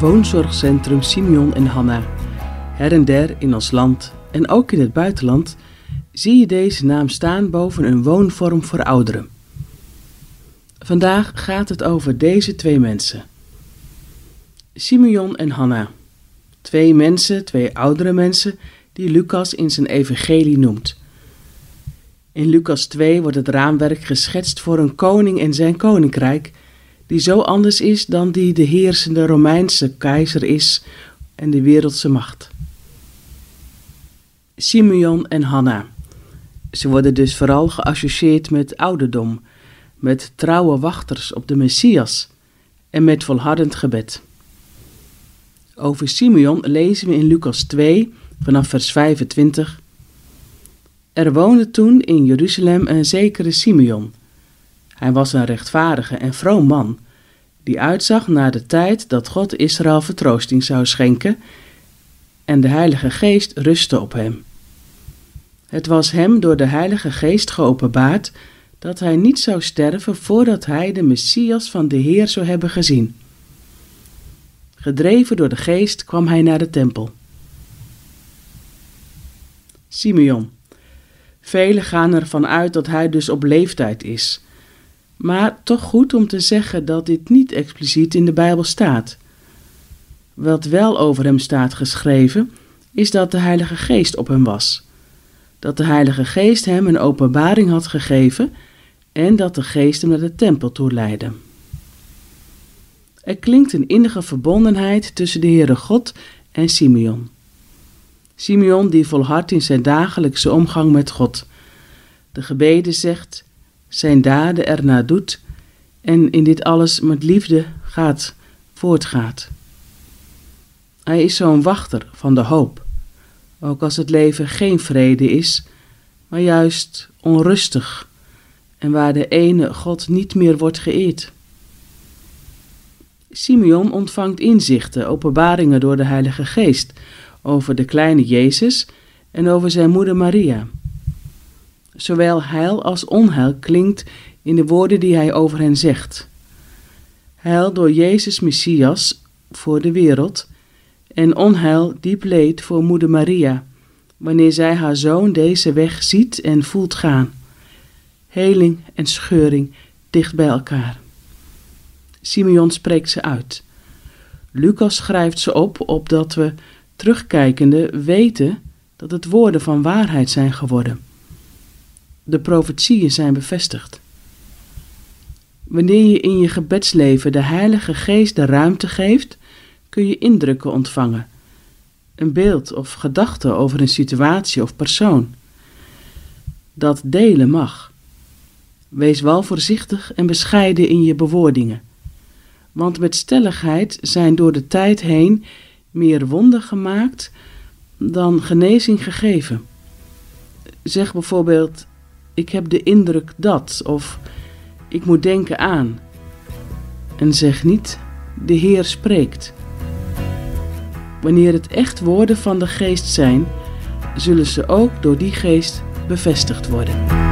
Woonzorgcentrum Simeon en Hanna. Her en der in ons land en ook in het buitenland zie je deze naam staan boven een woonvorm voor ouderen. Vandaag gaat het over deze twee mensen. Simeon en Hanna. Twee mensen, twee oudere mensen die Lucas in zijn evangelie noemt. In Lucas 2 wordt het raamwerk geschetst voor een koning en zijn koninkrijk, die zo anders is dan die de heersende Romeinse keizer is en de wereldse macht. Simeon en Hanna. Ze worden dus vooral geassocieerd met ouderdom, met trouwe wachters op de Messias en met volhardend gebed. Over Simeon lezen we in Lucas 2 vanaf vers 25. Er woonde toen in Jeruzalem een zekere Simeon. Hij was een rechtvaardige en vroom man, die uitzag naar de tijd dat God Israël vertroosting zou schenken, en de Heilige Geest rustte op hem. Het was hem door de Heilige Geest geopenbaard dat hij niet zou sterven voordat hij de Messias van de Heer zou hebben gezien. Gedreven door de Geest kwam hij naar de tempel. Simeon. Velen gaan ervan uit dat hij dus op leeftijd is. Maar toch goed om te zeggen dat dit niet expliciet in de Bijbel staat. Wat wel over hem staat geschreven, is dat de Heilige Geest op hem was. Dat de Heilige Geest hem een openbaring had gegeven en dat de Geest hem naar de tempel toe leidde. Er klinkt een innige verbondenheid tussen de Heere God en Simeon. Simeon die volhardt in zijn dagelijkse omgang met God. De gebeden zegt, zijn daden ernaar doet en in dit alles met liefde gaat, voortgaat. Hij is zo'n wachter van de hoop, ook als het leven geen vrede is, maar juist onrustig en waar de ene God niet meer wordt geëerd. Simeon ontvangt inzichten, openbaringen door de Heilige Geest over de kleine Jezus en over zijn moeder Maria. Zowel heil als onheil klinkt in de woorden die hij over hen zegt. Heil door Jezus Messias voor de wereld en onheil diep leed voor moeder Maria, wanneer zij haar zoon deze weg ziet en voelt gaan. Heling en scheuring dicht bij elkaar. Simeon spreekt ze uit. Lucas schrijft ze op, opdat we, terugkijkende, weten dat het woorden van waarheid zijn geworden. De profetieën zijn bevestigd. Wanneer je in je gebedsleven de Heilige Geest de ruimte geeft, kun je indrukken ontvangen, een beeld of gedachte over een situatie of persoon. Dat delen mag. Wees wel voorzichtig en bescheiden in je bewoordingen want met stelligheid zijn door de tijd heen meer wonden gemaakt dan genezing gegeven. Zeg bijvoorbeeld: Ik heb de indruk dat, of ik moet denken aan. En zeg niet: De Heer spreekt. Wanneer het echt woorden van de geest zijn, zullen ze ook door die geest bevestigd worden.